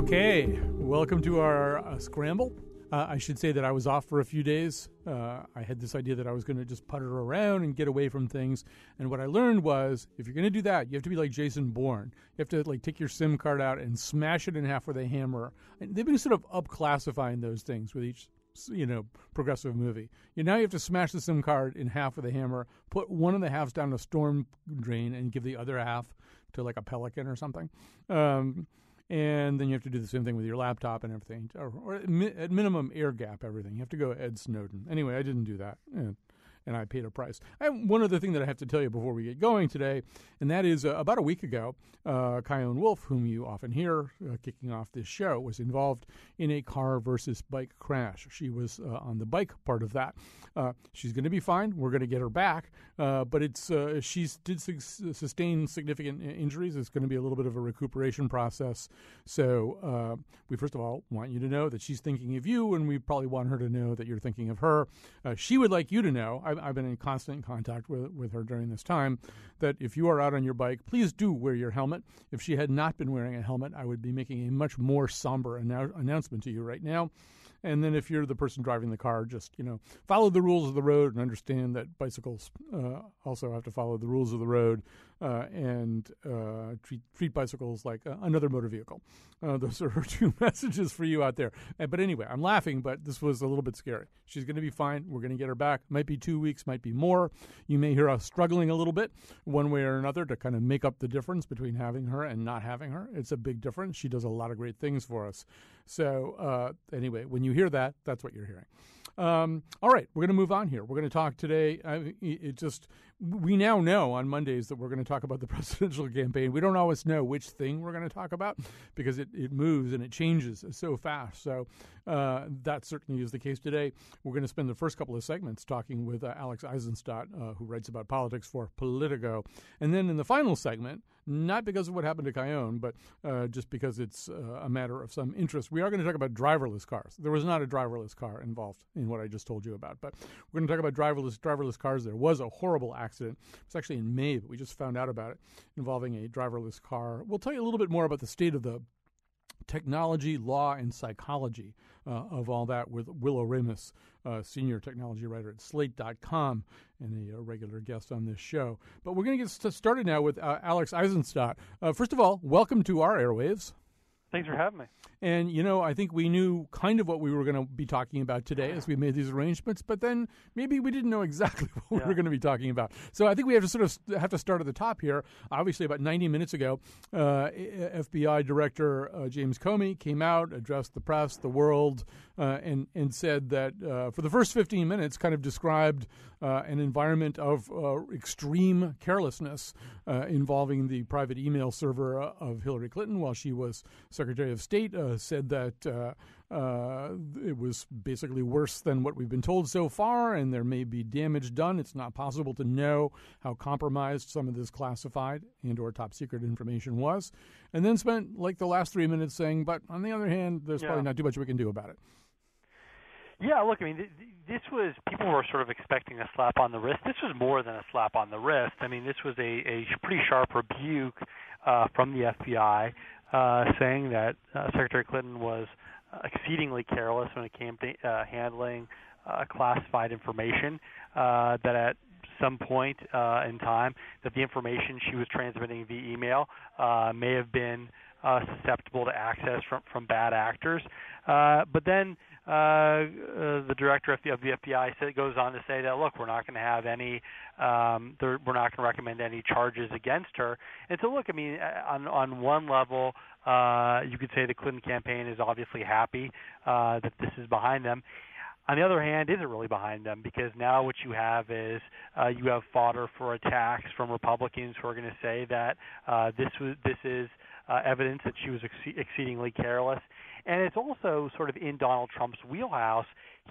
Okay, welcome to our uh, scramble. Uh, I should say that I was off for a few days. Uh, I had this idea that I was going to just putter around and get away from things. And what I learned was, if you're going to do that, you have to be like Jason Bourne. You have to like take your SIM card out and smash it in half with a hammer. And they've been sort of up classifying those things with each you know progressive movie. You now you have to smash the SIM card in half with a hammer, put one of the halves down a storm drain, and give the other half to like a pelican or something. Um, and then you have to do the same thing with your laptop and everything, or, or at, mi- at minimum air gap everything. You have to go Ed Snowden. Anyway, I didn't do that. Yeah and I paid a price. I one other thing that I have to tell you before we get going today, and that is uh, about a week ago, uh, Chion Wolf, whom you often hear uh, kicking off this show, was involved in a car versus bike crash. She was uh, on the bike part of that. Uh, she's going to be fine. We're going to get her back, uh, but it's uh, she's did su- sustain significant injuries. It's going to be a little bit of a recuperation process. So we first of all want you to know that she's thinking of you, and we probably want her to know that you're thinking of her. she would like you to know. I've, I've been in constant contact with, with her during this time, that if you are out on your bike, please do wear your helmet. If she had not been wearing a helmet, I would be making a much more somber annou- announcement to you right now. And then if you're the person driving the car, just you know follow the rules of the road and understand that bicycles uh, also have to follow the rules of the road uh, and uh, treat treat bicycles like uh, another motor vehicle. Uh, those are her two messages for you out there. Uh, but anyway, I'm laughing, but this was a little bit scary. She's going to be fine. We're going to get her back. Might be two weeks, might be more. You may hear us struggling a little bit, one way or another, to kind of make up the difference between having her and not having her. It's a big difference. She does a lot of great things for us. So anyway, when you hear that, that's what you're hearing. Um, all right, we're going to move on here. We're going to talk today. I, it just we now know on Mondays that we're going to talk about the presidential campaign. We don't always know which thing we're going to talk about because it, it moves and it changes so fast. So uh, that certainly is the case today. We're going to spend the first couple of segments talking with uh, Alex Isenstadt, uh, who writes about politics for Politico. And then in the final segment, not because of what happened to Chion, but uh, just because it's uh, a matter of some interest. We are going to talk about driverless cars. There was not a driverless car involved in what I just told you about, but we're going to talk about driverless driverless cars. There was a horrible accident. It was actually in May, but we just found out about it involving a driverless car. We'll tell you a little bit more about the state of the technology, law, and psychology uh, of all that with Will Oremus, uh, senior technology writer at Slate.com and a, a, regular guest on this show. But we're going to get started now with uh, Alex Isenstadt. Uh, first of all, welcome to our airwaves. Thanks for having me. And, you know, I think we knew kind of what we were going to be talking about today as we made these arrangements, but then maybe we didn't know exactly what yeah. we were going to be talking about. So I think we have to sort of have to start at the top here. Obviously, about 90 minutes ago, uh, FBI Director uh, James Comey came out, addressed the press, the world, uh, and, and said that uh, for the first 15 minutes, kind of described uh, an environment of uh, extreme carelessness involving the private email server of Hillary Clinton while she was Secretary of State uh, said that uh, uh, it was basically worse than what we've been told so far, and there may be damage done. It's not possible to know how compromised some of this classified and/or top secret information was. And then spent like the last three minutes saying, "But on the other hand, there's yeah. probably not too much we can do about it." Yeah, look, I mean, th- this was people were sort of expecting a slap on the wrist. This was more than a slap on the wrist. I mean, this was a, a pretty sharp rebuke uh, from the FBI uh, saying that uh, Secretary Clinton was uh, exceedingly careless when it came to uh, handling uh, classified information. Uh, that at some point uh, in time, that the information she was transmitting via email uh, may have been uh, susceptible to access from from bad actors. Uh, but then uh, uh, the director of the, of the FBI said, goes on to say that look, we're not going to have any, um, we're not going to recommend any charges against her. And so look, I mean, uh, on on one level, uh, you could say the Clinton campaign is obviously happy uh, that this is behind them. on the other hand, isn't really behind them because now what you have is uh, you have fodder for attacks from Republicans who are going to say that uh, this was this is uh, evidence that she was ex- exceedingly careless, and it's also sort of in Donald Trump's wheelhouse.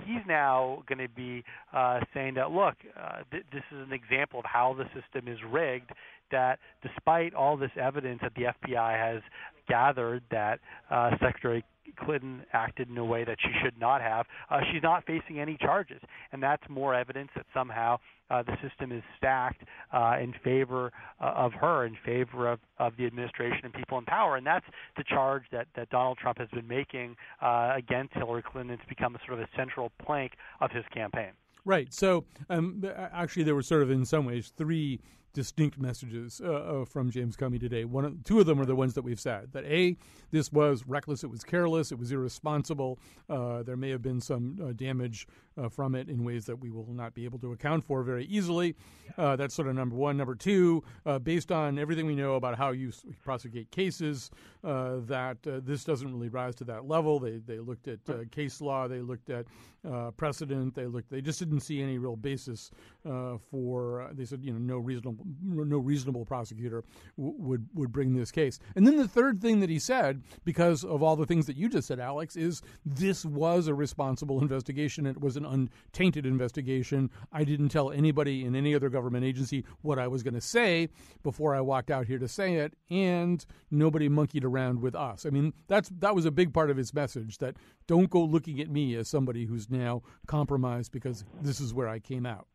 He's now going to be uh, saying that look, uh, th- this is an example of how the system is rigged. That despite all this evidence that the FBI has gathered that uh, Secretary Clinton acted in a way that she should not have, uh, she's not facing any charges, and that's more evidence that somehow uh, the system is stacked uh, in favor uh, of her, in favor of, of the administration and people in power, and that's the charge that, that Donald Trump has been making uh, against Hillary Clinton. It's become sort of a central plank of his campaign. Right. So, um, actually, there were sort of, in some ways, three distinct messages uh, uh, from James Comey today. One, of, two of them are the ones that we've said that a this was reckless, it was careless, it was irresponsible. Uh, there may have been some uh, damage uh, from it in ways that we will not be able to account for very easily. Uh, that's sort of number one. Number two, uh, based on everything we know about how you prosecute cases, uh, that uh, this doesn't really rise to that level. They they looked at case law, they looked at precedent, they looked. They just didn't see any real basis for. they said you know no reasonable no reasonable prosecutor w- would would bring this case. And then the third thing that he said, because of all the things that you just said, Alex, is this was a responsible investigation. It was an untainted investigation. I didn't tell anybody in any other government agency what I was going to say before I walked out here to say it, and nobody monkeyed around with us. I mean, that's that was a big part of his message. That don't go looking at me as somebody who's now compromised because this is where I came out.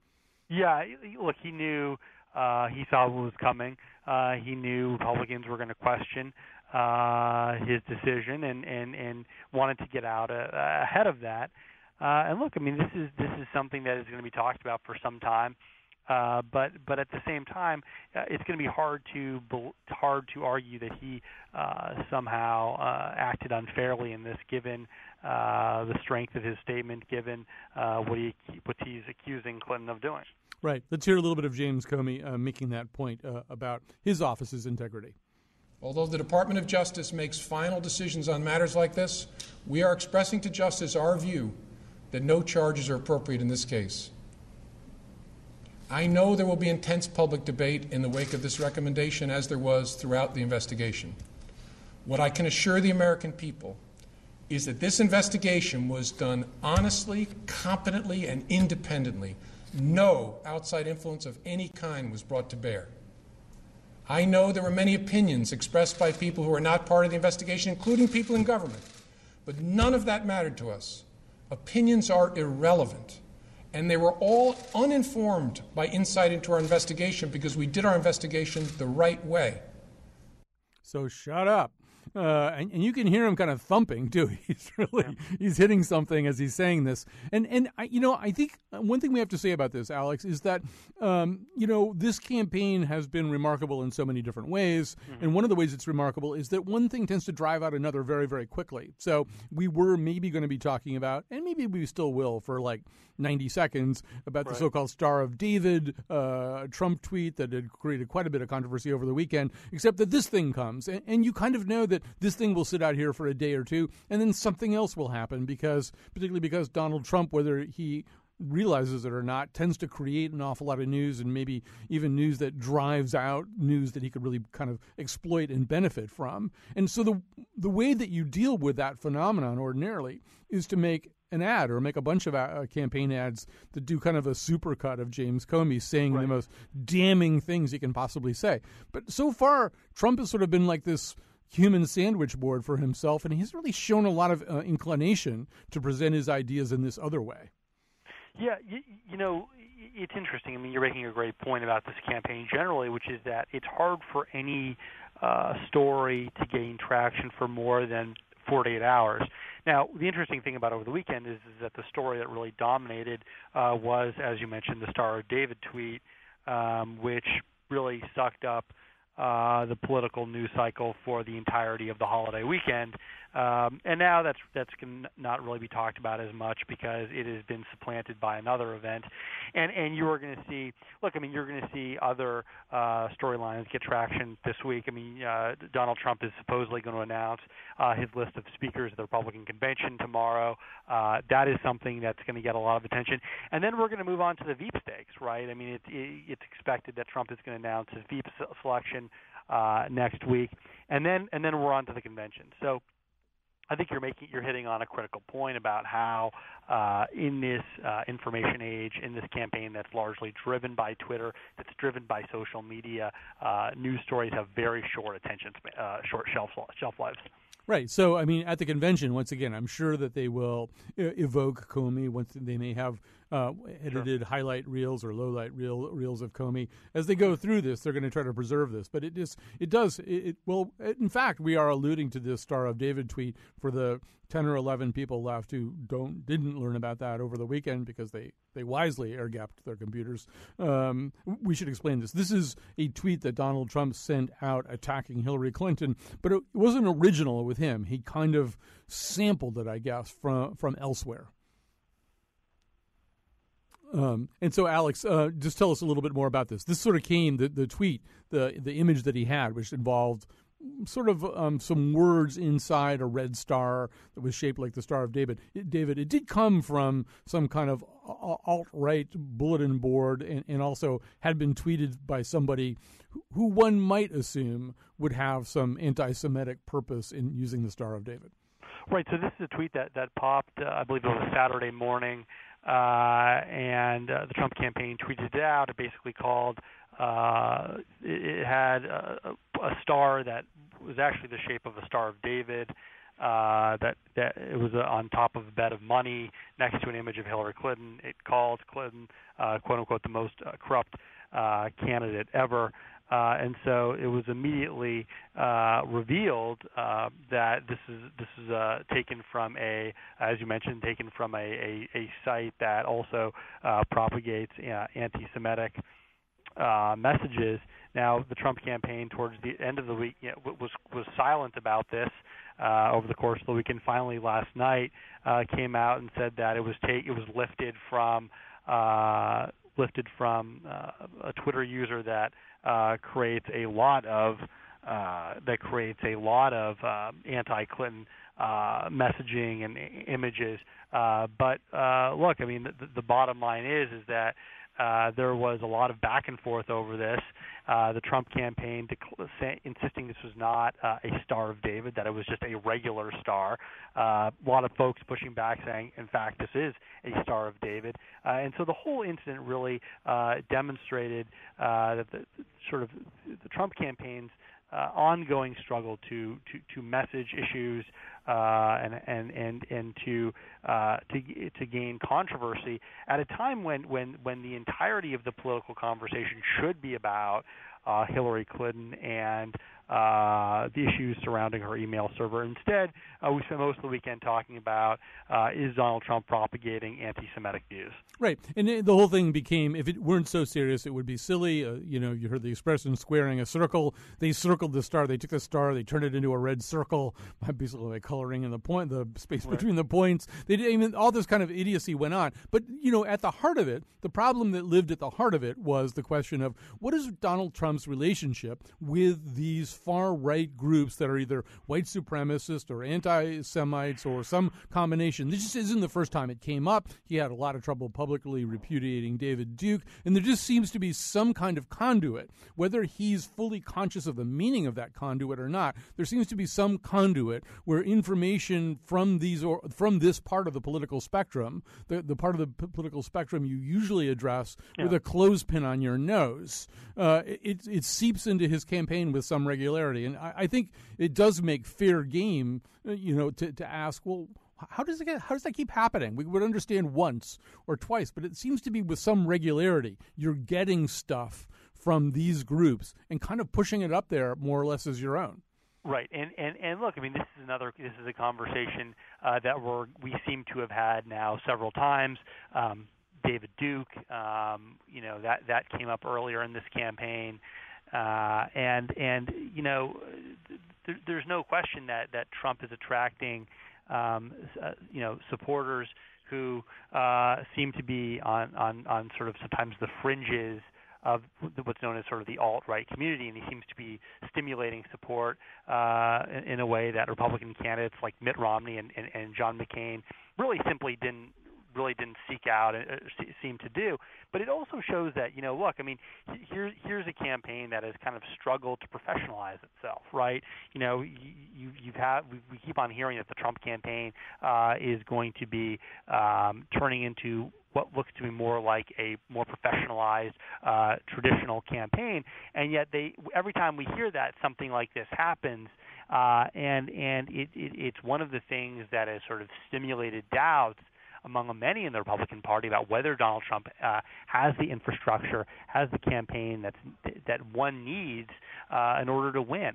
Yeah, look, he knew uh, he saw what was coming. Uh, he knew Republicans were going to question uh, his decision and, and, and wanted to get out uh, ahead of that. Uh, and look, I mean, this is this is something that is going to be talked about for some time. Uh, but but at the same time, uh, it's going to be hard to hard to argue that he uh, somehow uh, acted unfairly in this, given uh, the strength of his statement, given uh, what he what he's accusing Clinton of doing. Right. Let's hear a little bit of James Comey uh, making that point uh, about his office's integrity. Although the Department of Justice makes final decisions on matters like this, we are expressing to Justice our view that no charges are appropriate in this case. I know there will be intense public debate in the wake of this recommendation, as there was throughout the investigation. What I can assure the American people is that this investigation was done honestly, competently, and independently no outside influence of any kind was brought to bear. I know there were many opinions expressed by people who are not part of the investigation, including people in government, but none of that mattered to us. Opinions are irrelevant. And they were all uninformed by insight into our investigation because we did our investigation the right way. So shut up. Uh, and, and, you can hear him kind of thumping too. He's really yeah. he's hitting something as he's saying this. And and I, you know I think one thing we have to say about this, Alex, is that um, you know this campaign has been remarkable in so many different ways. Mm-hmm. And one of the ways it's remarkable is that one thing tends to drive out another very very quickly. So we were maybe going to be talking about, and maybe we still will for like 90 seconds about right. the so-called Star of David uh, Trump tweet that had created quite a bit of controversy over the weekend. Except that this thing comes, and, and you kind of know that this thing will sit out here for a day or two, and then something else will happen because, particularly because Donald Trump, whether he realizes it or not, tends to create an awful lot of news and maybe even news that drives out news that he could really kind of exploit and benefit from. And so the the way that you deal with that phenomenon ordinarily is to make an ad or make a bunch of uh, campaign ads that do kind of a supercut of James Comey saying right. the most damning things he can possibly say. But so far, Trump has sort of been like this human sandwich board for himself, and he's really shown a lot of uh, inclination to present his ideas in this other way. Yeah, you, you know, it's interesting. I mean, you're making a great point about this campaign generally, which is that it's hard for any uh, story to gain traction for more than 48 hours. Now, the interesting thing about over the weekend is, is that the story that really dominated uh, was, as you mentioned, the Star of David tweet, um, which really sucked up uh, the political news cycle for the entirety of the holiday weekend. Um, and now that's that's can not really be talked about as much because it has been supplanted by another event, and and you are going to see. Look, I mean, you're going to see other uh, storylines get traction this week. I mean, uh, Donald Trump is supposedly going to announce uh, his list of speakers at the Republican convention tomorrow. Uh, that is something that's going to get a lot of attention, and then we're going to move on to the Veep stakes, right? I mean, it, it, it's expected that Trump is going to announce his Veep selection uh, next week, and then and then we're on to the convention. So I think you're making you're hitting on a critical point about how uh, in this uh, information age, in this campaign that's largely driven by Twitter, that's driven by social media, uh, news stories have very short attention, uh, short shelf shelf lives. Right. So, I mean, at the convention, once again, I'm sure that they will evoke Comey. Once they may have uh, edited sure. highlight reels or low light reel reels of Comey as they go through this. They're going to try to preserve this, but it is it does it, it well. In fact, we are alluding to this Star of David tweet for the ten or eleven people left who don't didn't learn about that over the weekend because they they wisely air gapped their computers. Um, we should explain this. This is a tweet that Donald Trump sent out attacking Hillary Clinton, but it wasn't original with him. He kind of sampled it, I guess, from from elsewhere. Um, and so, Alex, uh, just tell us a little bit more about this. This sort of came the the tweet, the the image that he had, which involved sort of um, some words inside a red star that was shaped like the Star of David. It, David, it did come from some kind of alt right bulletin board, and, and also had been tweeted by somebody who one might assume would have some anti-Semitic purpose in using the Star of David. Right. So this is a tweet that that popped, uh, I believe it was Saturday morning and uh, the Trump campaign tweeted it out. It basically called uh, it, it had a, a star that was actually the shape of a Star of David. Uh, that that it was uh, on top of a bed of money next to an image of Hillary Clinton. It called Clinton, uh, quote unquote, the most uh, corrupt uh, candidate ever. Uh, and so it was immediately uh, revealed uh, that this is this is uh, taken from a, as you mentioned, taken from a, a, a site that also uh, propagates uh, anti-Semitic messages. Now, the Trump campaign towards the end of the week you know, was was silent about this uh, over the course of the weekend. Finally, last night uh, came out and said that it was take it was lifted from uh, lifted from uh, a Twitter user that uh, creates a lot of uh, that creates a lot of uh, anti-Clinton uh, messaging and images. Uh, but uh, look, I mean, the, the bottom line is is that uh, there was a lot of back and forth over this. Uh, the Trump campaign dec- say, insisting this was not uh, a Star of David, that it was just a regular star. Uh, a lot of folks pushing back, saying, in fact, this is a Star of David. Uh, and so the whole incident really uh, demonstrated uh, that the sort of the Trump campaign's uh, ongoing struggle to, to, to message issues uh, and, and, and, and to, uh, to, to gain controversy at a time when, when, when the entirety of the political conversation should be about uh, Hillary Clinton and uh, the issues surrounding her email server. Instead, uh, we spent most of the weekend talking about uh, is Donald Trump propagating anti-Semitic views? Right, and the whole thing became if it weren't so serious, it would be silly. Uh, you know, you heard the expression "squaring a circle." They circled the star. They took the star, they turned it into a red circle, basically by coloring in the point, the space right. between the points. They did, mean, all this kind of idiocy went on. But you know, at the heart of it, the problem that lived at the heart of it was the question of what is Donald Trump's relationship with these far right groups that are either white supremacist or anti Semites or some combination. This just isn't the first time it came up. He had a lot of trouble publicly repudiating David Duke, and there just seems to be some kind of conduit. Whether he's fully conscious of the meaning of that conduit or not, there seems to be some conduit where information from these or from this part of the political spectrum, the, the part of the p- political spectrum you usually address yeah. with a clothespin on your nose, uh, it, it seeps into his campaign with some regularity. And I, I think it does make fair game, uh, you know, to, to ask, well, how does it get, how does that keep happening? We would understand once or twice, but it seems to be with some regularity. You're getting stuff from these groups and kind of pushing it up there more or less as your own. Right, and and and look, I mean, this is another this is a conversation uh, that we're we seem to have had now several times. Um, David Duke, um, you know that that came up earlier in this campaign. Uh, and and you know, th- there's no question that that Trump is attracting um, uh, you know supporters who uh, seem to be on, on on sort of sometimes the fringes of what's known as sort of the alt-right community, and he seems to be stimulating support uh, in, in a way that Republican candidates like Mitt Romney and, and, and John McCain really simply didn't really didn't seek out and uh, seem to do. But it also shows that you know, look, I mean, here's here's a campaign that has kind of struggled to professionalize itself, right? You know, you you've had we, we keep on hearing that the Trump campaign uh, is going to be um, turning into what looks to be more like a more professionalized uh, traditional campaign, and yet they every time we hear that something like this happens, uh, and and it, it, it's one of the things that has sort of stimulated doubts among many in the Republican Party about whether Donald Trump uh, has the infrastructure, has the campaign that's that one needs uh, in order to win.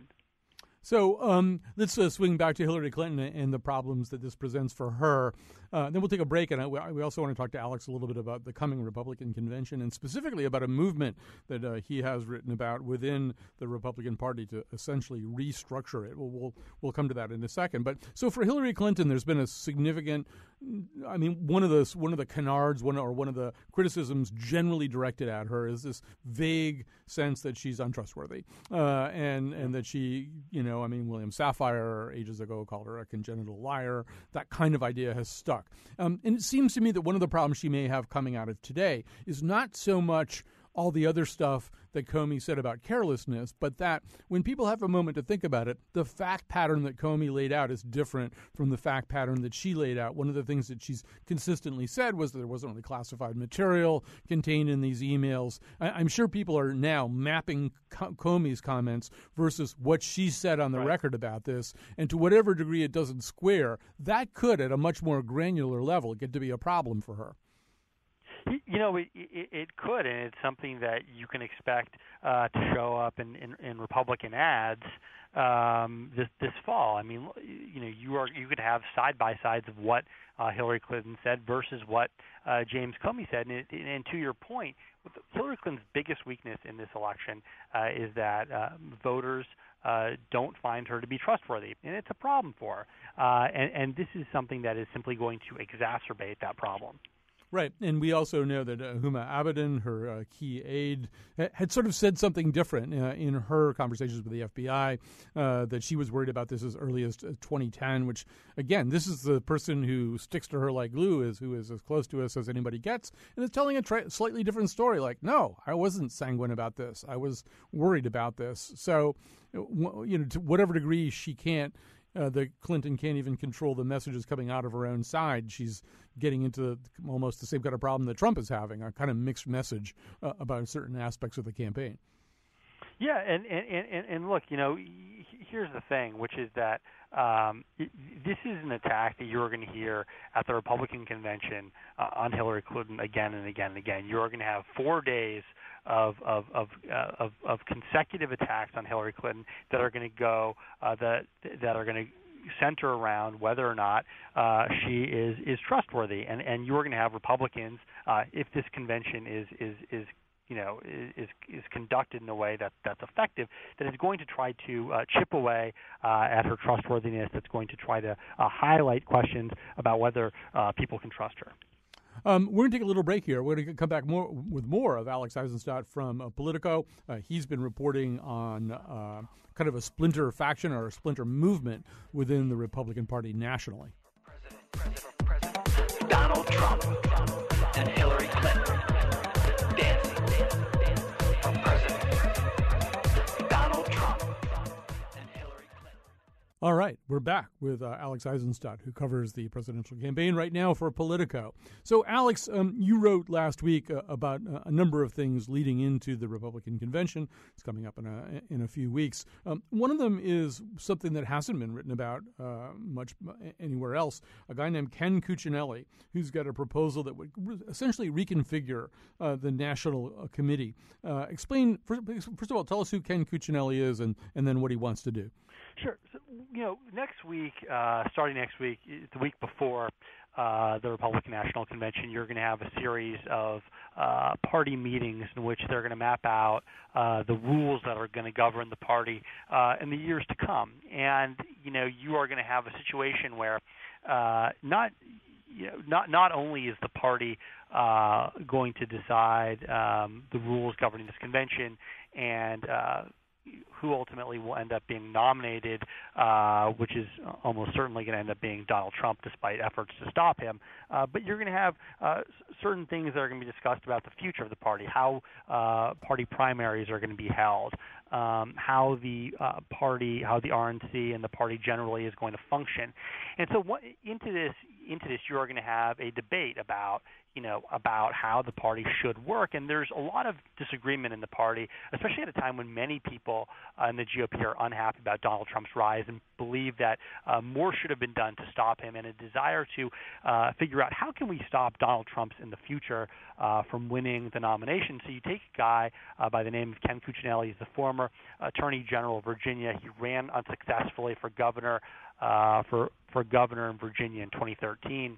So um, let's uh, swing back to Hillary Clinton and the problems that this presents for her. Uh, then we'll take a break, and I, we also want to talk to Alex a little bit about the coming Republican convention and specifically about a movement that uh, he has written about within the Republican Party to essentially restructure it. We'll, we'll, we'll come to that in a second. But so for Hillary Clinton, there's been a significant I mean, one of the one of the canards, one or one of the criticisms generally directed at her is this vague sense that she's untrustworthy, uh, and and that she, you know, I mean, William Safire ages ago called her a congenital liar. That kind of idea has stuck, um, and it seems to me that one of the problems she may have coming out of today is not so much all the other stuff that Comey said about carelessness, but that when people have a moment to think about it, the fact pattern that Comey laid out is different from the fact pattern that she laid out. One of the things that she's consistently said was that there wasn't really classified material contained in these emails. I- am sure people are now mapping Comey's comments versus what she said on the right. record about this, and to whatever degree it doesn't square, that could, at a much more granular level, get to be a problem for her. You know, it, it, it could, and it's something that you can expect uh, to show up in, in, in Republican ads um, this this fall. I mean, you know, you are you could have side by sides of what uh, Hillary Clinton said versus what uh, James Comey said, and, it, and to your point, Hillary Clinton's biggest weakness in this election uh, is that uh, voters. Uh, don't find her to be trustworthy, and it's a problem for her. Uh, and, and this is something that is simply going to exacerbate that problem. Right, and we also know that uh, Huma Abedin, her uh, key aide, had sort of said something different uh, in her conversations with the FBI. Uh, that she was worried about this as early as 2010. Which, again, this is the person who sticks to her like glue, is who is as close to us as anybody gets, and is telling a tra- slightly different story. Like, no, I wasn't sanguine about this. I was worried about this. So, you know, to whatever degree she can't uh, that Clinton can't even control the messages coming out of her own side. She's getting into almost the same kind of problem that Trump is having, a kind of mixed message uh, about certain aspects of the campaign. Yeah, and, and and and look, you know, here's the thing, which is that um, this is an attack that you're going to hear at the Republican convention uh, on Hillary Clinton again and again and again. You're going to have four days of of of, uh, of, of consecutive attacks on Hillary Clinton that are going to go uh, that that are going to center around whether or not uh, she is is trustworthy, and and you're going to have Republicans uh, if this convention is is is you know is is conducted in a way that that's effective that is going to try to uh, chip away uh, at her trustworthiness that's going to try to uh, highlight questions about whether uh, people can trust her um, we're going to take a little break here. We're going to come back more with more of Alex Isenstadt from uh, Politico. Uh, he's been reporting on uh, kind of a splinter faction or a splinter movement within the Republican Party nationally. President, President, President. Donald Trump and Hillary Clinton. All right, we're back with uh, Alex Isenstadt, who covers the presidential campaign right now for Politico. So, Alex, um, you wrote last week uh, about uh, a number of things leading into the Republican convention. It's coming up in a in a few weeks. Um, one of them is something that hasn't been written about uh, much anywhere else. A guy named Ken Cuccinelli, who's got a proposal that would re- essentially reconfigure uh, the national uh, committee. explain first, first of all, tell us who Ken Cuccinelli is, and and then what he wants to do. Sure. So, you know, next week, uh, starting next week, the week before, uh, the Republican National Convention, you're going to have a series of uh, party meetings in which they're going to map out uh, the rules that are going to govern the party uh, in the years to come. And you know, you are going to have a situation where uh, not you know, not not only is the party uh, going to decide um, the rules governing this convention and uh, who ultimately will end up being nominated, uh, which is almost certainly going to end up being Donald Trump, despite efforts to stop him. Uh, but you're going to have uh, certain things that are going to be discussed about the future of the party, how uh, party primaries are going to be held, um, how the uh, party, how the RNC and the party generally is going to function. And so, what, into this, into this, you are going to have a debate about you know about how the party should work and there's a lot of disagreement in the party especially at a time when many people uh, in the GOP are unhappy about Donald Trump's rise and believe that uh, more should have been done to stop him and a desire to uh, figure out how can we stop Donald Trump's in the future uh, from winning the nomination so you take a guy by the name of Ken Cuccinelli he's the former attorney general of Virginia. He ran unsuccessfully for governor uh, for for governor in Virginia in 2013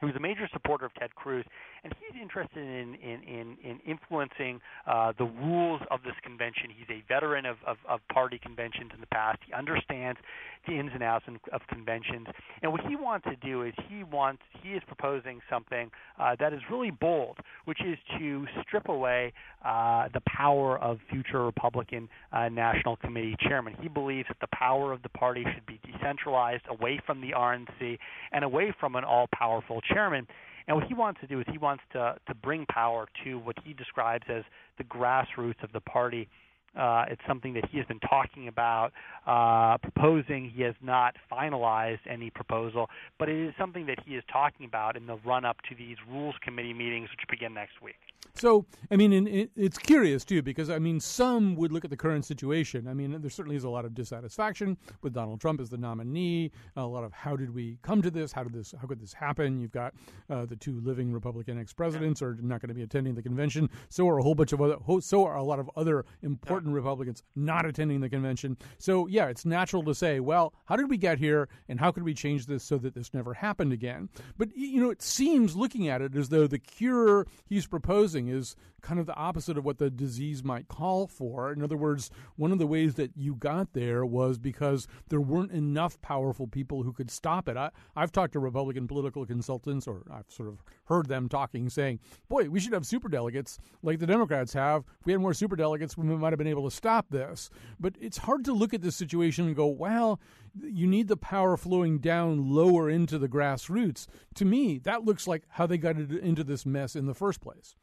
who's a major supporter of Ted Cruz, and he's interested in in in, in influencing uh, the rules of this convention. He's a veteran of, of, of party conventions in the past. He understands the ins and outs of conventions, and what he wants to do is he wants he is proposing something uh, that is really bold, which is to strip away uh, the power of future Republican uh, National Committee chairman. He believes that the power of the party should be decentralized away from the RNC and away from an all-powerful chairman. And what he wants to do is he wants to to bring power to what he describes as the grassroots of the party. Uh, it's something that he has been talking about, uh, proposing. He has not finalized any proposal, but it is something that he is talking about in the run up to these rules committee meetings, which begin next week. So, I mean, it, it's curious too because I mean, some would look at the current situation. I mean, there certainly is a lot of dissatisfaction with Donald Trump as the nominee. A lot of how did we come to this? How did this? How could this happen? You've got uh, the two living Republican ex-presidents are not going to be attending the convention. So are a whole bunch of other. So are a lot of other important Republicans not attending the convention. So yeah, it's natural to say, well, how did we get here, and how could we change this so that this never happened again? But you know, it seems looking at it as though the cure he's proposing is kind of the opposite of what the disease might call for. In other words, one of the ways that you got there was because there weren't enough powerful people who could stop it. I, I've talked to Republican political consultants, or I've sort of heard them talking, saying, boy, we should have super delegates like the Democrats have. If we had more super delegates, we might have been able to stop this. But it's hard to look at this situation and go, well, you need the power flowing down lower into the grassroots. To me, that looks like how they got into this mess in the first place.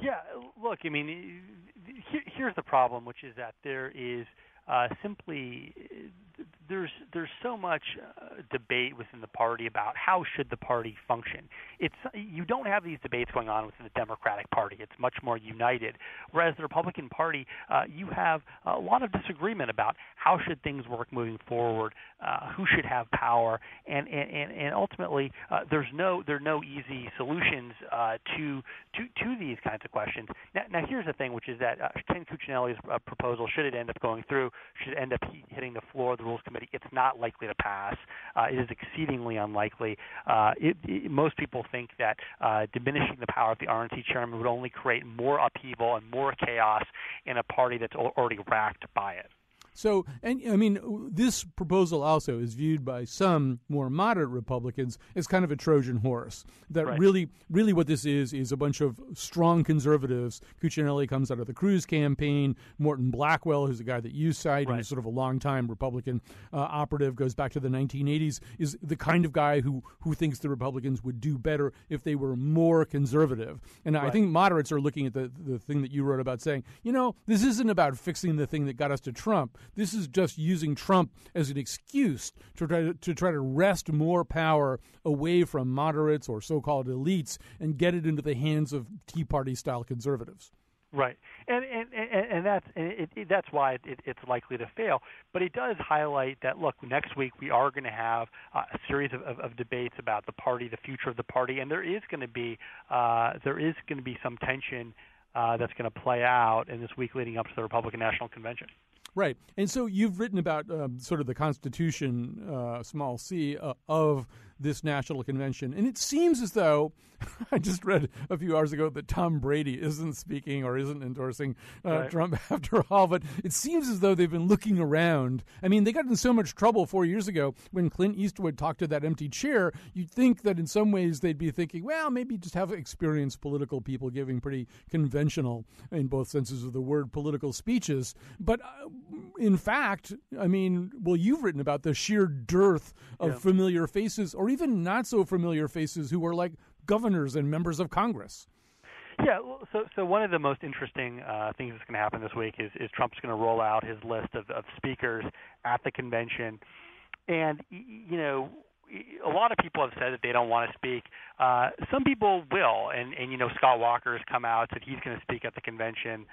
Yeah, look, I mean, here's the problem, which is that there is uh, simply there's there's so much uh, debate within the party about how should the party function. It's you don't have these debates going on within the Democratic Party. It's much more united. Whereas the Republican Party, uh, you have a lot of disagreement about how should things work moving forward, uh, who should have power, and and and and ultimately uh, there's no there are no easy solutions uh, to to to these kinds of questions. Now, now here's the thing, which is that uh, Ken Cuccinelli's uh, proposal, should it end up going through, should end up hitting the floor the Rules Committee, it's not likely to pass. Uh, it is exceedingly unlikely. Uh, it, it, most people think that uh, diminishing the power of the RNC chairman would only create more upheaval and more chaos in a party that's already racked by it. So, and I mean, this proposal also is viewed by some more moderate Republicans as kind of a Trojan horse. That right. really, really, what this is is a bunch of strong conservatives. Cuccinelli comes out of the Cruz campaign. Morton Blackwell, who's a guy that you cite, right. who's sort of a longtime Republican uh, operative, goes back to the 1980s, is the kind of guy who who thinks the Republicans would do better if they were more conservative. And right. I think moderates are looking at the the thing that you wrote about, saying, you know, this isn't about fixing the thing that got us to Trump this is just using Trump as an excuse to try to, to try to wrest more power away from moderates or so-called elites and get it into the hands of Tea Party style conservatives. Right, and and and, and that's and it, it, that's why it, it's likely to fail. But it does highlight that look, next week we are going to have uh, a series of, of, of debates about the party, the future of the party, and there is going to be uh, there is going to be some tension uh, that's going to play out in this week leading up to the Republican National Convention. Right. And so you've written about um, sort of the Constitution, uh, small c, uh, of this national convention. And it seems as though I just read a few hours ago that Tom Brady isn't speaking or isn't endorsing uh, right. Trump after all. But it seems as though they've been looking around. I mean, they got in so much trouble four years ago when Clint Eastwood talked to that empty chair. You'd think that in some ways they'd be thinking, well, maybe just have experienced political people giving pretty conventional, in both senses of the word, political speeches. But uh, in fact, I mean, well, you've written about the sheer dearth of yeah. familiar faces or even not so familiar faces who are like governors and members of Congress. Yeah, so so one of the most interesting uh, things that's going to happen this week is, is Trump's going to roll out his list of, of speakers at the convention, and you know a lot of people have said that they don't want to speak. Uh, some people will, and and you know Scott Walker has come out said he's going to speak at the convention.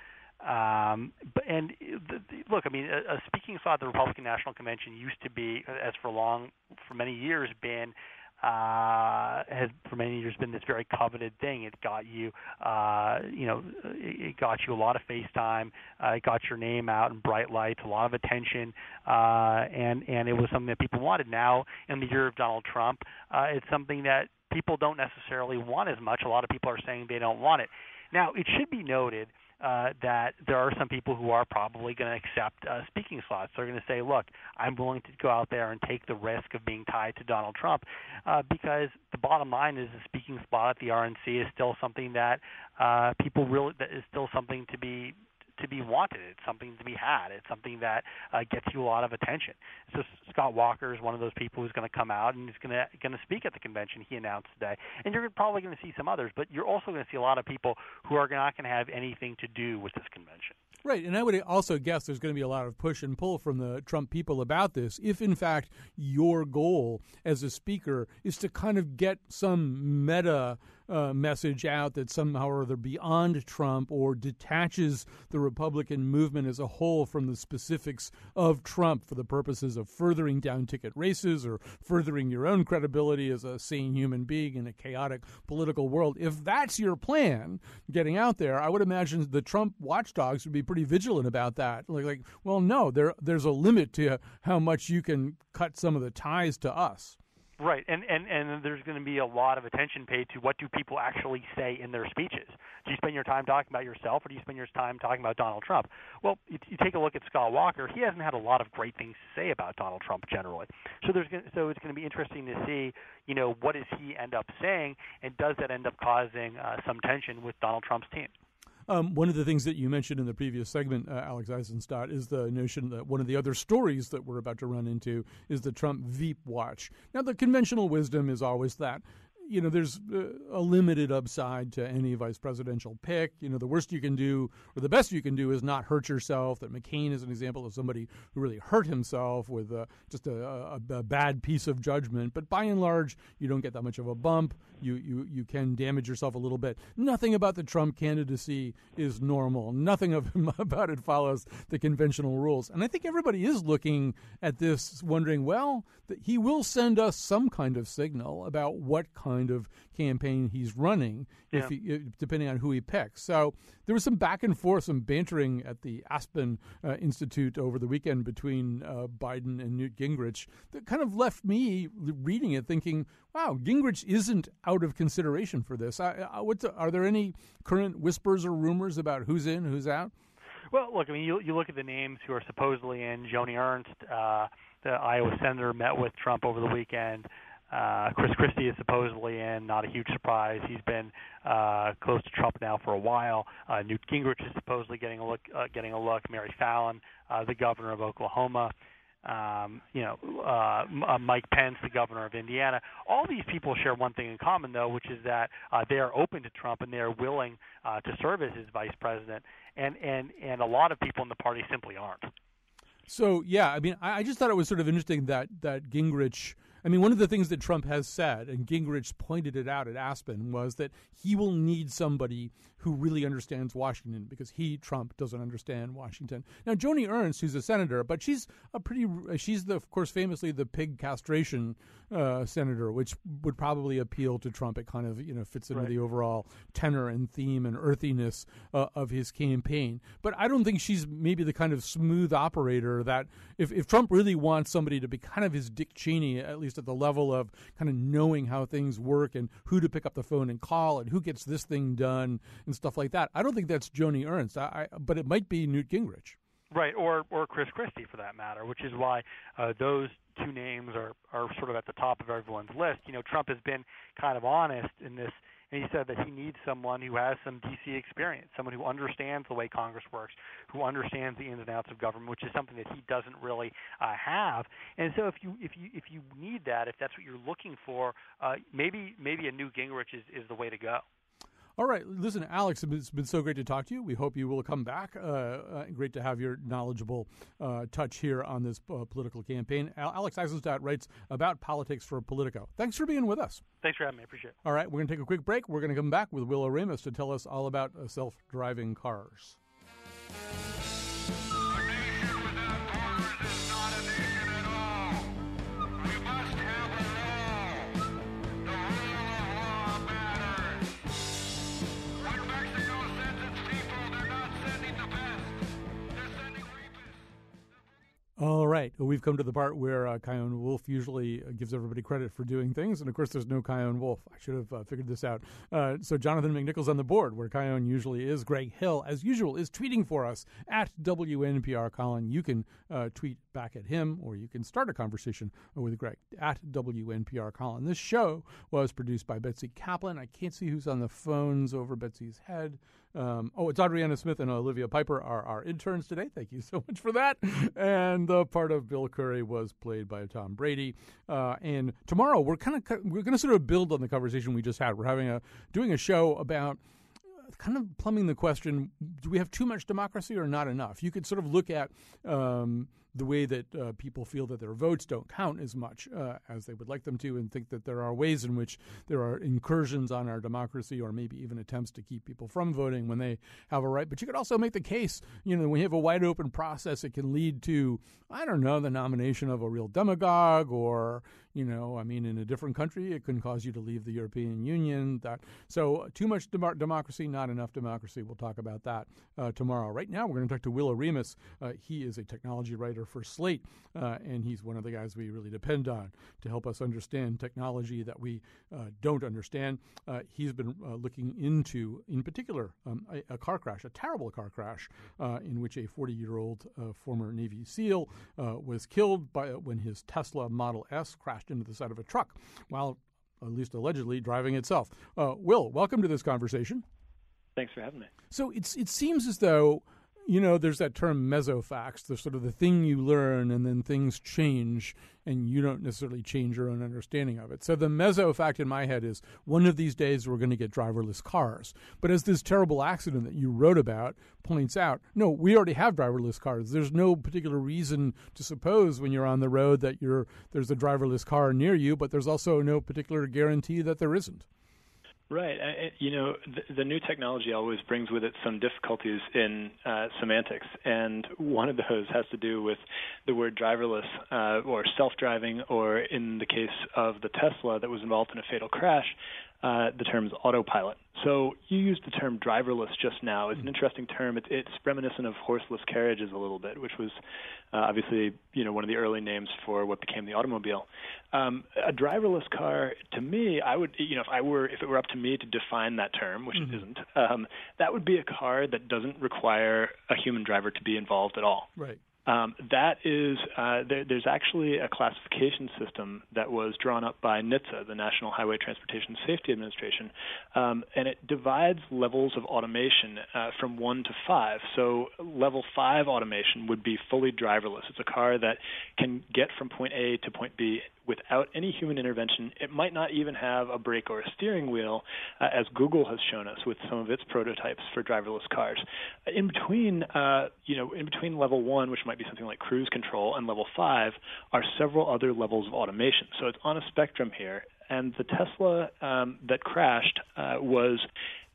Um, but and the, the, look, I mean, a, a speaking at the Republican National Convention used to be, as for long, for many years, been uh, has for many years been this very coveted thing. It got you, uh, you know, it, it got you a lot of FaceTime. Uh, it got your name out in bright lights, a lot of attention, uh, and and it was something that people wanted. Now, in the year of Donald Trump, uh, it's something that people don't necessarily want as much. A lot of people are saying they don't want it. Now, it should be noted uh, that there are some people who are probably going to accept uh, speaking slots. They're going to say, "Look, I'm willing to go out there and take the risk of being tied to Donald Trump," uh, because the bottom line is the speaking spot at the RNC is still something that uh, people really that is still something to be to be wanted. It's something to be had. It's something that uh, gets you a lot of attention. So Scott Walker is one of those people who's going to come out and he's going to going to speak at the convention. He announced today, and you're probably going to see some others, but you're also going to see a lot of people who are not going to have anything to do with this convention. Right, and I would also guess there's going to be a lot of push and pull from the Trump people about this. If, in fact, your goal as a speaker is to kind of get some meta uh, message out that somehow or other beyond Trump or detaches the Republican movement as a whole from the specifics of Trump for the purposes of furthering down ticket races or furthering your own credibility as a sane human being in a chaotic political world. If that's your plan, getting out there, I would imagine the Trump watchdogs would be pretty vigilant about that. Like, like well, no, there there's a limit to how much you can cut some of the ties to us. Right, and and and there's going to be a lot of attention paid to what do people actually say in their speeches. Do you spend your time talking about yourself, or do you spend your time talking about Donald Trump? Well, you, you take a look at Scott Walker; he hasn't had a lot of great things to say about Donald Trump generally. So there's going to, so it's going to be interesting to see, you know, what does he end up saying, and does that end up causing uh, some tension with Donald Trump's team? Um, one of the things that you mentioned in the previous segment, uh, Alex Isenstadt, is the notion that one of the other stories that we're about to run into is the Trump Veep watch. Now, the conventional wisdom is always that you know, there's uh, a limited upside to any vice presidential pick. You know, the worst you can do, or the best you can do, is not hurt yourself. That McCain is an example of somebody who really hurt himself with uh, just a, a, a, bad piece of judgment. But by and large, you don't get that much of a bump. You, you, you can damage yourself a little bit. Nothing about the Trump candidacy is normal. Nothing of, about it follows the conventional rules. And I think everybody is looking at this, wondering, well, he will send us some kind of signal about what kind kind of campaign he's running, yeah. if he, depending on who he picks. So there was some back and forth, some bantering at the Aspen uh, Institute over the weekend between uh, Biden and Newt Gingrich that kind of left me reading it thinking, wow, Gingrich isn't out of consideration for this. I, I, the, are there any current whispers or rumors about who's in, who's out? Well, look, I mean, you you look at the names who are supposedly in. Joni Ernst, uh, the Iowa senator, met with Trump over the weekend. Uh, Chris Christie is supposedly in. Not a huge surprise. He's been uh, close to Trump now for a while. Uh, Newt Gingrich is supposedly getting a look. Uh, getting a look. Mary Fallin, uh, the governor of Oklahoma. Um, you know, uh, uh, Mike Pence, the governor of Indiana. All these people share one thing in common, though, which is that uh, they are open to Trump and they are willing uh, to serve as his vice president. And and and a lot of people in the party simply aren't. So yeah, I mean, I, I just thought it was sort of interesting that that Gingrich I mean, one of the things that Trump has said, and Gingrich pointed it out at Aspen, was that he will need somebody who really understands Washington because he, Trump, doesn't understand Washington. Now, Joni Ernst, who's a senator, but she's a pretty, she's the, of course, famously the pig castration uh, senator, which would probably appeal to Trump. It kind of, you know, fits into Right. the overall tenor and theme and earthiness uh, of his campaign. But I don't think she's maybe the kind of smooth operator that if, if Trump really wants somebody to be kind of his Dick Cheney, at least at the level of kind of knowing how things work and who to pick up the phone and call and who gets this thing done and stuff like that. I don't think that's Joni Ernst, I, I, but it might be Newt Gingrich. Right, or or Chris Christie for that matter, which is why uh, those two names are are sort of at the top of everyone's list. You know, Trump has been kind of honest in this, and he said that he needs someone who has some DC experience, someone who understands the way Congress works, who understands the ins and outs of government, which is something that he doesn't really uh, have. And so, if you if you if you need that, if that's what you're looking for, uh, maybe maybe a Newt Gingrich is is the way to go. All right, listen, Alex, it's been so great to talk to you. We hope you will come back. Uh, uh, great to have your knowledgeable uh, touch here on this uh, political campaign. Al- Alex Isenstadt writes about politics for Politico. Thanks for being with us. Thanks for having me. I appreciate it. All right, we're going to take a quick break. We're going to come back with Will Oremus to tell us all about uh, self driving cars. All right, well, we've come to the part where uh, Chion Wolf usually uh, gives everybody credit for doing things, and of course, there's no Chion Wolf. I should have uh, figured this out. Uh, so, Jonathan McNicol's on the board, where Chion usually is. Greg Hill, as usual, is tweeting for us at WNPR Colin. You can uh, tweet back at him, or you can start a conversation with Greg at WNPR Colin. This show was produced by Betsy Kaplan. I can't see who's on the phones over Betsy's head. Um, oh, it's Adriana Smith and Olivia Piper are our interns today. Thank you so much for that. And the part of Bill Curry was played by Tom Brady. Uh, and tomorrow we're kind of we're going to sort of build on the conversation we just had. We're having a doing a show about uh, kind of plumbing the question: Do we have too much democracy or not enough? You could sort of look at um, the way that uh, people feel that their votes don't count as much uh, as they would like them to, and think that there are ways in which there are incursions on our democracy, or maybe even attempts to keep people from voting when they have a right. But you could also make the case, you know, when have a wide open process, it can lead to, I don't know, the nomination of a real demagogue, or you know, I mean, in a different country, it can cause you to leave the European Union. That so too much dem- democracy, not enough democracy. We'll talk about that uh, tomorrow. Right now, we're going to talk to Will Oremus. Uh, he is a technology writer for Slate, uh, and he's one of the guys we really depend on to help us understand technology that we uh, don't understand. Uh, he's been looking into, in particular, um, a, a car crash, a terrible car crash, in which a 40-year-old uh, former Navy SEAL was killed by when his Tesla Model S crashed into the side of a truck while, at least allegedly, driving itself. Uh, Will, welcome to this conversation. Thanks for having me. So it's it seems as though you know there's that term mesofacts, the sort of the thing you learn and then things change and you don't necessarily change your own understanding of it. So the mesofact in my head is one of these days we're going to get driverless cars. But as this terrible accident that you wrote about points out, no, we already have driverless cars. There's no particular reason to suppose when you're on the road that you're there's a driverless car near you, but there's also no particular guarantee that there isn't. Right. I, you know, the, the new technology always brings with it some difficulties in uh, semantics, and one of those has to do with the word driverless uh, or self-driving, or in the case of the Tesla that was involved in a fatal crash, uh, the terms autopilot. So you used the term driverless just now. It's an interesting term. It, it's reminiscent of horseless carriages a little bit, which was uh, obviously you know one of the early names for what became the automobile. Um, a driverless car, to me, I would you know if I were if it were up to me to define that term, which Mm-hmm. it isn't, um, that would be a car that doesn't require a human driver to be involved at all. Right. Um, that is, uh, there, there's actually a classification system that was drawn up by NHTSA, the National Highway Transportation Safety Administration, um, and it divides levels of automation uh, from one to five. So, level five automation would be fully driverless. It's a car that can get from point A to point B without any human intervention. It might not even have a brake or a steering wheel, uh, as Google has shown us with some of its prototypes for driverless cars. In between, uh, you know, in between level one, which might be something like cruise control, and level five, are several other levels of automation. So it's on a spectrum here. And the Tesla um, that crashed uh, was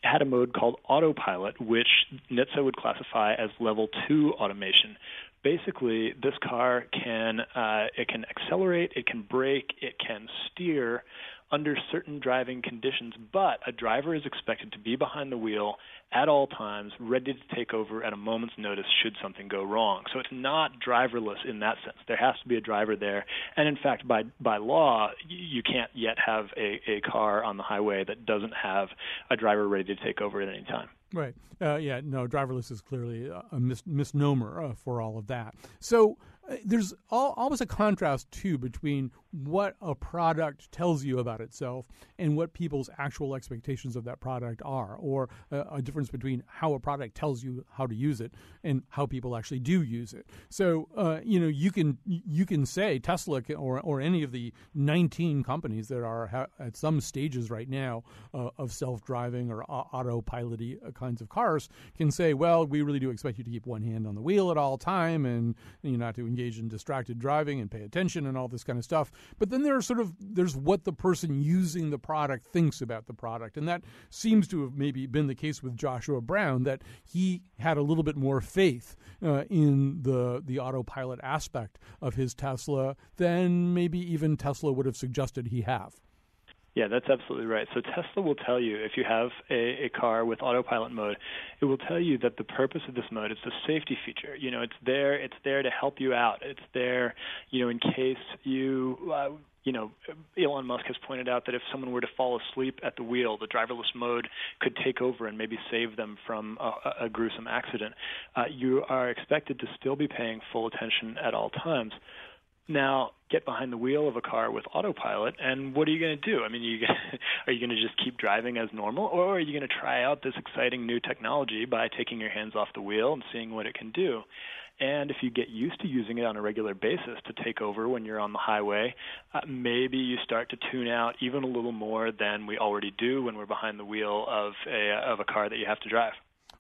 had a mode called autopilot, which NHTSA would classify as level two automation. Basically, this car can uh, it can accelerate, it can brake, it can steer under certain driving conditions, but a driver is expected to be behind the wheel at all times, ready to take over at a moment's notice should something go wrong. So it's not driverless in that sense. There has to be a driver there, and in fact, by by law, you can't yet have a, a car on the highway that doesn't have a driver ready to take over at any time. Right. Uh, yeah. No, driverless is clearly a mis- misnomer uh, for all of that. So there's all, a contrast too between what a product tells you about itself and what people's actual expectations of that product are, or a, a, difference between how a product tells you how to use it and how people actually do use it. So, uh, you know, you can you can say Tesla or or any of the 19 companies that are ha- at some stages right now uh, of self-driving or autopilot uh, kinds of cars can say, well, we really do expect you to keep one hand on the wheel at all time and you're not to engage in distracted driving and pay attention and all this kind of stuff. But then there's sort of there's what the person using the product thinks about the product, and that seems to have maybe been the case with Joshua Brown that he had a little bit more faith uh, in the the autopilot aspect of his Tesla than maybe even Tesla would have suggested he have. Yeah, that's absolutely right. So Tesla will tell you if you have a, a car with autopilot mode, it will tell you that the purpose of this mode is a safety feature. You know, it's there. It's there to help you out. It's there, you know, in case you. Uh, you know, Elon Musk has pointed out that if someone were to fall asleep at the wheel, the driverless mode could take over and maybe save them from a, a gruesome accident. Uh, you are expected to still be paying full attention at all times. Now, get behind the wheel of a car with autopilot, and what are you going to do? I mean, you are you going to just keep driving as normal, or are you going to try out this exciting new technology by taking your hands off the wheel and seeing what it can do? And if you get used to using it on a regular basis to take over when you're on the highway, uh, maybe you start to tune out even a little more than we already do when we're behind the wheel of a of a car that you have to drive.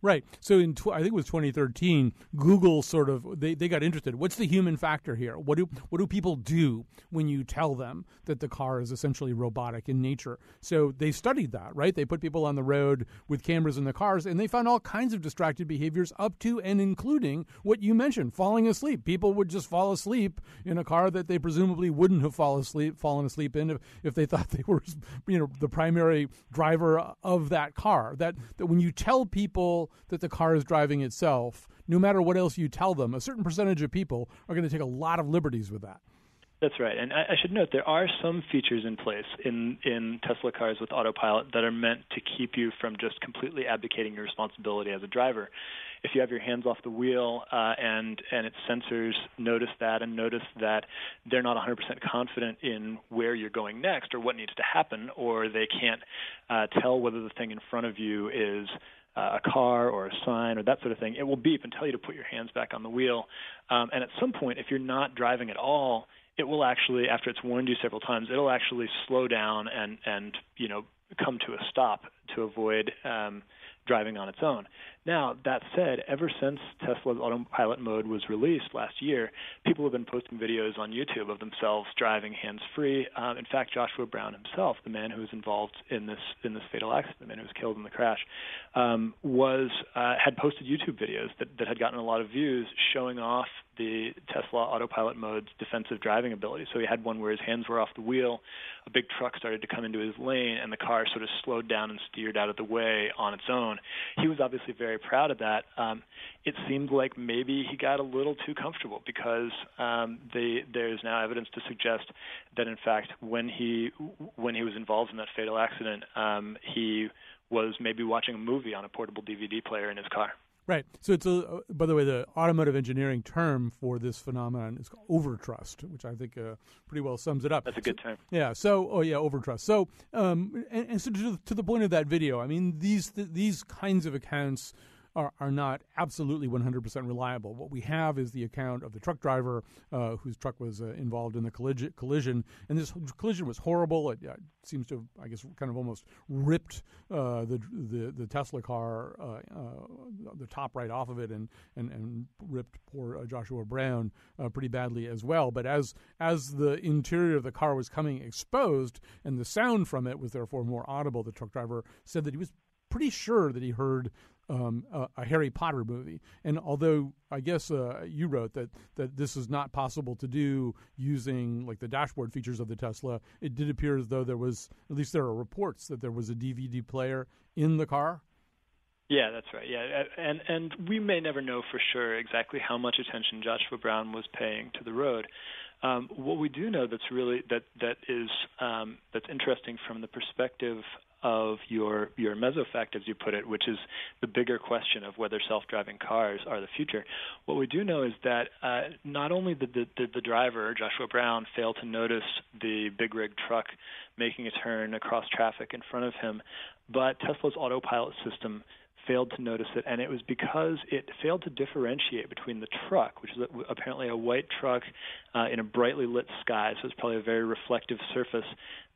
Right. So in tw- I think it was 2013, Google sort of they, they got interested. What's the human factor here? What do what do people do when you tell them that the car is essentially robotic in nature? So they studied that, right? They put people on the road with cameras in the cars and they found all kinds of distracted behaviors up to and including what you mentioned, falling asleep. People would just fall asleep in a car that they presumably wouldn't have fallen asleep fallen asleep in if, if they thought they were you know the primary driver of that car. That that when you tell people that the car is driving itself, no matter what else you tell them, a certain percentage of people are going to take a lot of liberties with that. That's right, and I, I should note there are some features in place in in Tesla cars with autopilot that are meant to keep you from just completely abdicating your responsibility as a driver. If you have your hands off the wheel uh, and and its sensors notice that and notice that they're not 100% confident in where you're going next or what needs to happen, or they can't uh, tell whether the thing in front of you is uh, a car or a sign or that sort of thing, it will beep and tell you to put your hands back on the wheel. Um, and at some point, if you're not driving at all, it will actually, after it's warned you several times, it'll actually slow down and and you know come to a stop to avoid um, driving on its own. Now, that said, ever since Tesla's autopilot mode was released last year, people have been posting videos on YouTube of themselves driving hands-free. Um, in fact, Joshua Brown himself, the man who was involved in this in this fatal accident, the man who was killed in the crash, um, was uh, had posted YouTube videos that, that had gotten a lot of views showing off the Tesla autopilot mode's defensive driving ability. So he had one where his hands were off the wheel, a big truck started to come into his lane, and the car sort of slowed down and steered out of the way on its own. He was obviously very very proud of that. Um, it seemed like maybe he got a little too comfortable because um, the, there's now evidence to suggest that in fact when he when he was involved in that fatal accident, um, he was maybe watching a movie on a portable DVD player in his car. Right. So it's a. Uh, by the way, the automotive engineering term for this phenomenon is overtrust, which I think uh, pretty well sums it up. That's a good term. Yeah. So, oh yeah, overtrust. So, um, and, and so to, to, the point of that video, I mean, these th- these kinds of accounts are, are not absolutely 100% reliable. What we have is the account of the truck driver uh, whose truck was uh, involved in the collision, and this collision was horrible. It uh, seems to, have, I guess, kind of almost ripped uh, the, the, the Tesla car, uh, the top right off of it, and and, and ripped poor Joshua Brown pretty badly as well. But as as the interior of the car was coming exposed, and the sound from it was therefore more audible, the truck driver said that he was pretty sure that he heard um, a, a, Harry Potter movie. And although I guess uh, you wrote that that this is not possible to do using like the dashboard features of the Tesla, it did appear as though there was at least there are reports that there was a DVD player in the car. Yeah, that's right. Yeah, and and we may never know for sure exactly how much attention Joshua Brown was paying to the road. Um, what we do know that's really that that is um, that's interesting from the perspective of your your mesofact, as you put it, which is the bigger question of whether self-driving cars are the future. What we do know is that uh, not only did the, the, the driver Joshua Brown fail to notice the big rig truck making a turn across traffic in front of him, but Tesla's autopilot system failed to notice it, and it was because it failed to differentiate between the truck, which is apparently a white truck uh, in a brightly lit sky, so it's probably a very reflective surface.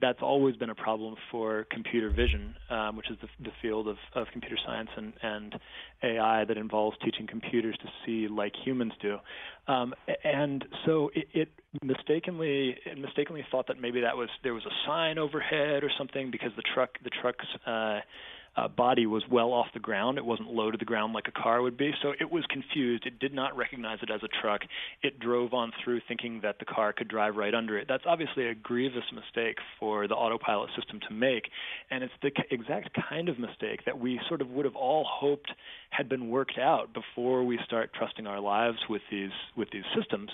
That's always been a problem for computer vision, um, which is the, the field of, of computer science and, and AI that involves teaching computers to see like humans do. Um, and so it, it mistakenly it mistakenly thought that maybe that was there was a sign overhead or something because the truck the truck's uh, uh, body was well off the ground. It wasn't low to the ground like a car would be. So it was confused. It did not recognize it as a truck. It drove on through thinking that the car could drive right under it. That's obviously a grievous mistake for the autopilot system to make. And it's the exact kind of mistake that we sort of would have all hoped had been worked out before we start trusting our lives with these with these systems.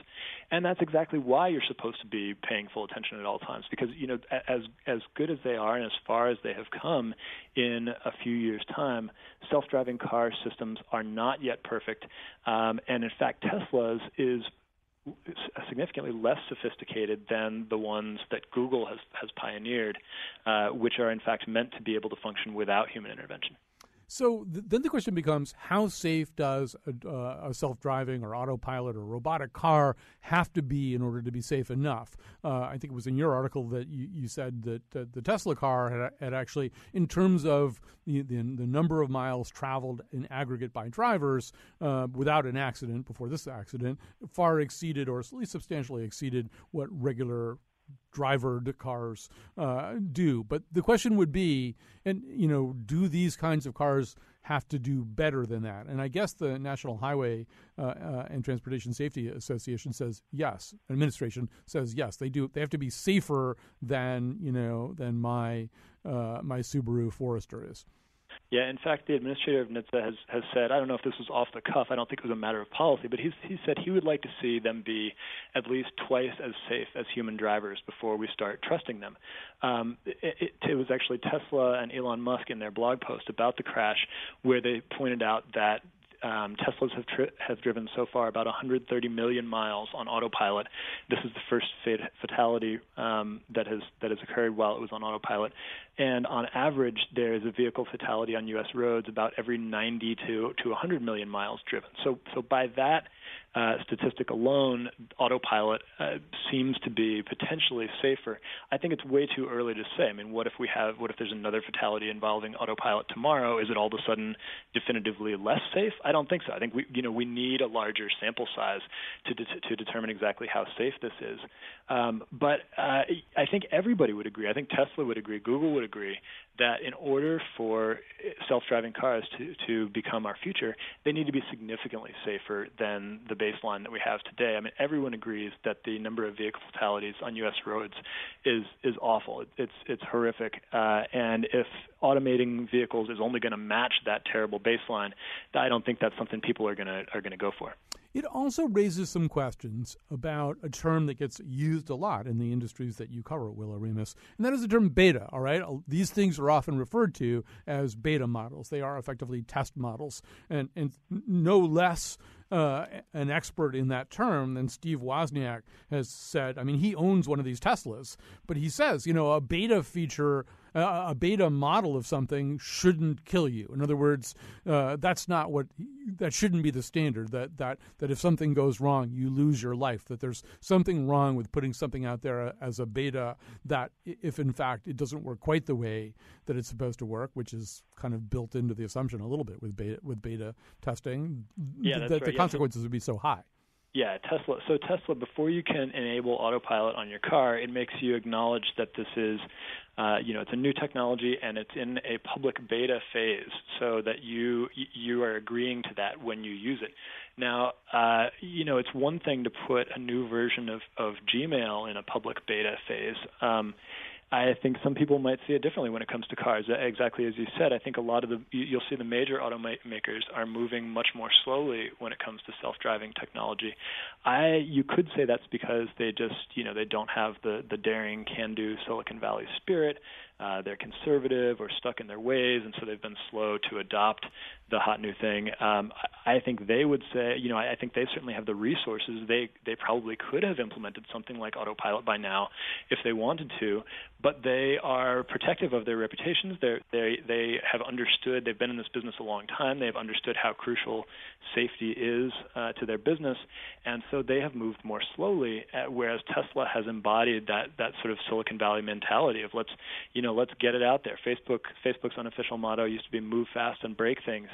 And that's exactly why you're supposed to be paying full attention at all times because you know as as good as they are and as far as they have come in a few years time, self-driving car systems are not yet perfect. Um, and in fact, Tesla's is significantly less sophisticated than the ones that Google has, has pioneered, uh, which are in fact meant to be able to function without human intervention. So th- then the question becomes how safe does a, uh, a, self driving or autopilot or robotic car have to be in order to be safe enough? Uh, I think it was in your article that you, you said that uh, the Tesla car had, had, actually, in terms of the, the, the, number of miles traveled in aggregate by drivers uh, without an accident before this accident, far exceeded or at least substantially exceeded what regular drivered cars uh, do. But the question would be, and you know, do these kinds of cars have to do better than that? And I guess the National Highway uh, uh, and Transportation Safety Association says yes. Administration says yes. They do. They have to be safer than you know than my uh, my Subaru Forester is. Yeah, in fact, the administrator of NHTSA has has said, I don't know if this was off the cuff, I don't think it was a matter of policy, but he's he said he would like to see them be at least twice as safe as human drivers before we start trusting them. Um, it, it, it was actually Tesla and Elon Musk in their blog post about the crash where they pointed out that um, Teslas have tri- have driven so far about 130 million miles on autopilot. This is the first fat- fatality um, that has that has occurred while it was on autopilot. And on average, there is a vehicle fatality on U.S. roads about every 90 to to 100 million miles driven. So so by that uh, statistic alone, autopilot uh, seems to be potentially safer. I think it's way too early to say. I mean, what if we have, what if there's another fatality involving autopilot tomorrow? Is it all of a sudden definitively less safe? I don't think so. I think we, you know, we need a larger sample size to de- to determine exactly how safe this is. Um, but uh, I think everybody would agree. I think Tesla would agree. Google would agree that in order for self-driving cars to, to become our future, they need to be significantly safer than the baseline that we have today. I mean, everyone agrees that the number of vehicle fatalities on U.S. roads is is awful. It's it's horrific. Uh, and if automating vehicles is only going to match that terrible baseline, I don't think that's something people are going to are going to go for. It also raises some questions about a term that gets used a lot in the industries that you cover, Will Oremus, and that is the term beta. All right, these things are often referred to as beta models. They are effectively test models, and and no less uh, an expert in that term than Steve Wozniak has said. I mean, he owns one of these Teslas, but he says, you know, a beta feature uh, a beta model of something shouldn't kill you. In other words, uh, that's not what that shouldn't be the standard. That that that if something goes wrong, you lose your life. That there's something wrong with putting something out there as a beta. That if in fact it doesn't work quite the way that it's supposed to work, which is kind of built into the assumption a little bit with beta with beta testing, yeah, that right. the consequences would be so high. Yeah, Tesla. So Tesla, before you can enable autopilot on your car, it makes you acknowledge that this is, uh, you know, it's a new technology and it's in a public beta phase, so that you you are agreeing to that when you use it. Now, uh, you know, it's one thing to put a new version of of Gmail in a public beta phase. Um, I think some people might see it differently when it comes to cars. Uh, exactly as you said, I think a lot of the you'll see the major automakers are moving much more slowly when it comes to self-driving technology. I you could say that's because they just you know they don't have the the daring can-do Silicon Valley spirit. Uh, they're conservative or stuck in their ways, and so they've been slow to adopt the hot new thing. Um, I think they would say, you know, I think they certainly have the resources. They they probably could have implemented something like autopilot by now if they wanted to, but they are protective of their reputations. They they they have understood. They've been in this business a long time. They've understood how crucial safety is uh, to their business, and so they have moved more slowly. At, whereas Tesla has embodied that that sort of Silicon Valley mentality of let's you know let's get it out there. Facebook Facebook's unofficial motto used to be move fast and break things.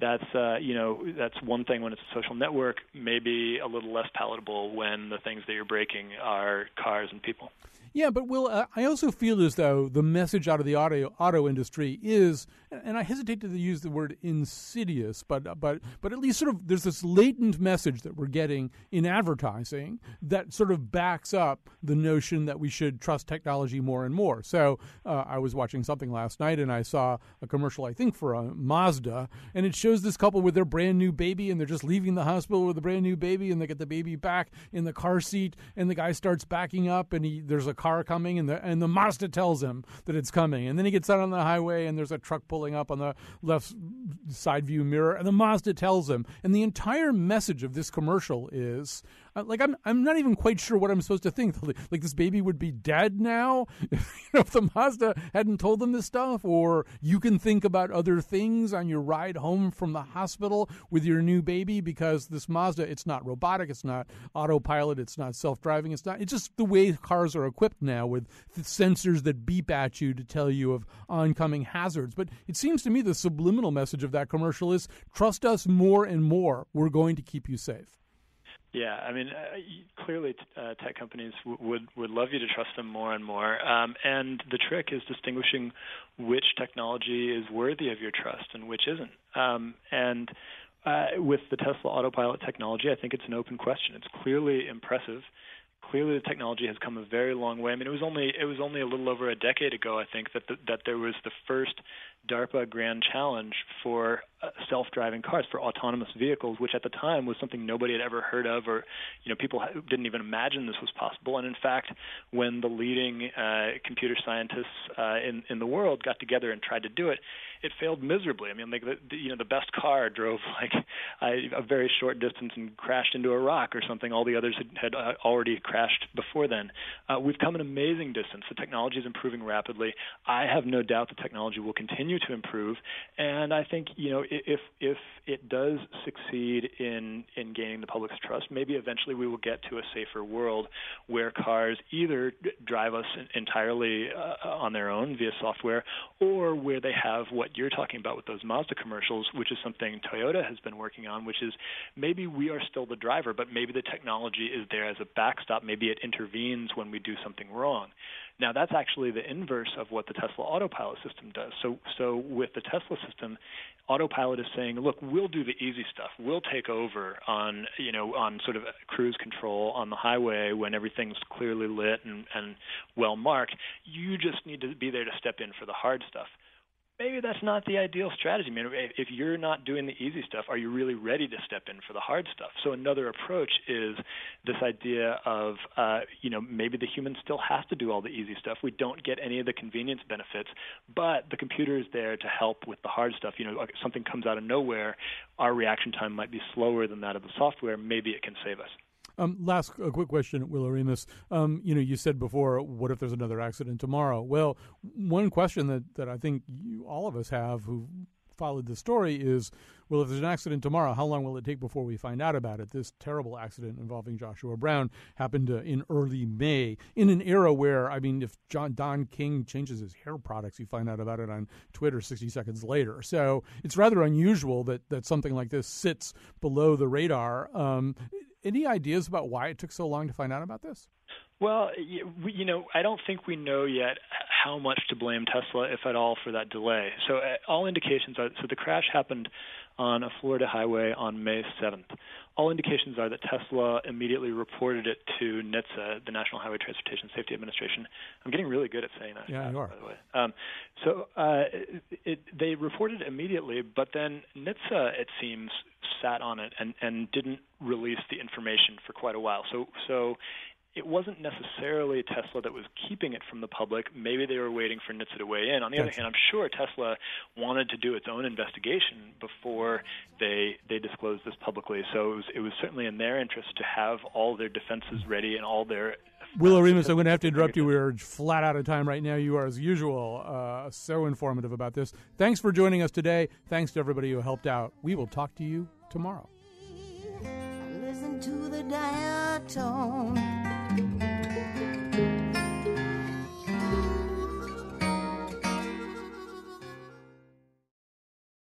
That's uh, you know that's one thing when it's a social network. Maybe a little less palatable when the things that you're breaking are cars and people. Yeah, but Will, uh, I also feel as though the message out of the auto auto industry is, and I hesitate to use the word insidious, but but but at least sort of there's this latent message that we're getting in advertising that sort of backs up the notion that we should trust technology more and more. So uh, I was watching something last night and I saw a commercial, I think for a Mazda, and it shows this couple with their brand new baby and they're just leaving the hospital with a brand new baby and they get the baby back in the car seat and the guy starts backing up and he there's a car coming, and the and the Mazda tells him that it's coming, and then he gets out on the highway, and there's a truck pulling up on the left side view mirror, and the Mazda tells him, and the entire message of this commercial is like I'm I'm not even quite sure what I'm supposed to think. Like this baby would be dead now if, you know, if the Mazda hadn't told them this stuff, or you can think about other things on your ride home from the hospital with your new baby because this Mazda it's not robotic, it's not autopilot, it's not self-driving, it's not. It's just the way cars are equipped now with sensors that beep at you to tell you of oncoming hazards. But it seems to me the subliminal message of that commercial is trust us more and more. We're going to keep you safe. Yeah, I mean, uh, clearly, uh, tech companies w- would would love you to trust them more and more. Um, and the trick is distinguishing which technology is worthy of your trust and which isn't. Um, and uh, with the Tesla autopilot technology, I think it's an open question. It's clearly impressive. Clearly, the technology has come a very long way. I mean, it was only it was only a little over a decade ago, I think, that the, that there was the first DARPA Grand Challenge for uh, self-driving cars for autonomous vehicles, which at the time was something nobody had ever heard of, or you know people didn't even imagine this was possible. And in fact, when the leading uh, computer scientists uh, in in the world got together and tried to do it, it failed miserably. I mean, like the, the you know the best car drove like a, very short distance and crashed into a rock or something. All the others had, had uh, already crashed before then. Uh, we've come an amazing distance. The technology is improving rapidly. I have no doubt the technology will continue to improve, and I think you know if if it does succeed in in gaining the public's trust, maybe eventually we will get to a safer world where cars either drive us entirely uh, on their own via software, or where they have what you're talking about with those Mazda commercials, which is something Toyota has been working on, which is maybe we are still the driver, but maybe the technology is there as a backstop. Maybe it intervenes when we do something wrong. Now that's actually the inverse of what the Tesla autopilot system does. So so with the Tesla system, autopilot is saying, look, we'll do the easy stuff. We'll take over on you know on sort of cruise control on the highway when everything's clearly lit and, and well marked. You just need to be there to step in for the hard stuff maybe that's not the ideal strategy. I mean, if you're not doing the easy stuff, are you really ready to step in for the hard stuff? So another approach is this idea of, uh, you know, maybe the human still has to do all the easy stuff. We don't get any of the convenience benefits, but the computer is there to help with the hard stuff. You know, something comes out of nowhere, our reaction time might be slower than that of the software. Maybe it can save us. Um, last a quick question, Will Oremus. Um, you know, you said before, what if there's another accident tomorrow? Well, one question that, that I think you, all of us have who followed the story is well, if there's an accident tomorrow, how long will it take before we find out about it? This terrible accident involving Joshua Brown happened uh, in early May, in an era where, I mean, if John Don King changes his hair products, you find out about it on Twitter 60 seconds later. So it's rather unusual that, that something like this sits below the radar. Um, any ideas about why it took so long to find out about this? Well, you know, I don't think we know yet how much to blame Tesla, if at all, for that delay. So uh, all indications are so the crash happened on a Florida highway on May 7th. All indications are that Tesla immediately reported it to NHTSA, the National Highway Transportation Safety Administration. I'm getting really good at saying that. Yeah, you are. By the way, um, so uh, it, they reported immediately, but then NHTSA, it seems, sat on it and, and didn't release the information for quite a while. So so it wasn't necessarily Tesla that was keeping it from the public. Maybe they were waiting for NHTSA to weigh in. On the other hand, I'm sure Tesla wanted to do its own investigation before they they disclosed this publicly. So it was it was certainly in their interest to have all their defenses ready and all their Will Oremus, I'm going to have to interrupt you. We're flat out of time right now. You are, as usual, uh, so informative about this. Thanks for joining us today. Thanks to everybody who helped out. We will talk to you tomorrow.